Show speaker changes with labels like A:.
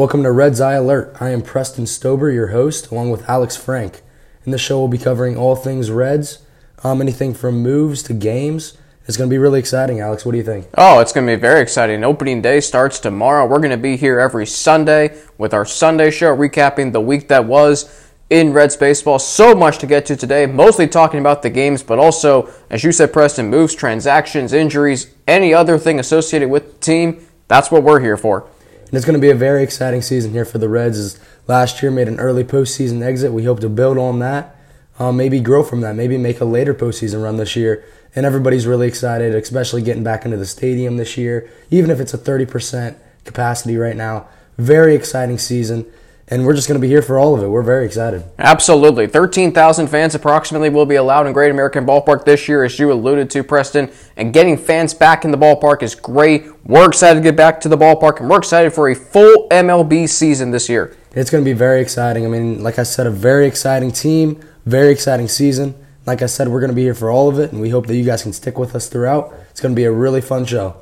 A: Welcome to Red's Eye Alert. I am Preston Stober, your host, along with Alex Frank. In this show, we'll be covering all things Reds, um, anything from moves to games. It's going to be really exciting, Alex. What do you think?
B: Oh, it's going to be very exciting. Opening day starts tomorrow. We're going to be here every Sunday with our Sunday show, recapping the week that was in Reds baseball. So much to get to today, mostly talking about the games, but also, as you said, Preston, moves, transactions, injuries, any other thing associated with the team. That's what we're here for.
A: And it's going to be a very exciting season here for the Reds. As last year made an early postseason exit, we hope to build on that, um, maybe grow from that, maybe make a later postseason run this year. And everybody's really excited, especially getting back into the stadium this year, even if it's a 30% capacity right now. Very exciting season and we're just going to be here for all of it. We're very excited.
B: Absolutely. 13,000 fans approximately will be allowed in Great American Ballpark this year, as you alluded to, Preston. And getting fans back in the ballpark is great. We're excited to get back to the ballpark, and we're excited for a full MLB season this year.
A: It's going to be very exciting. I mean, like I said, a very exciting team, very exciting season. Like I said, we're going to be here for all of it, and we hope that you guys can stick with us throughout. It's going to be a really fun show.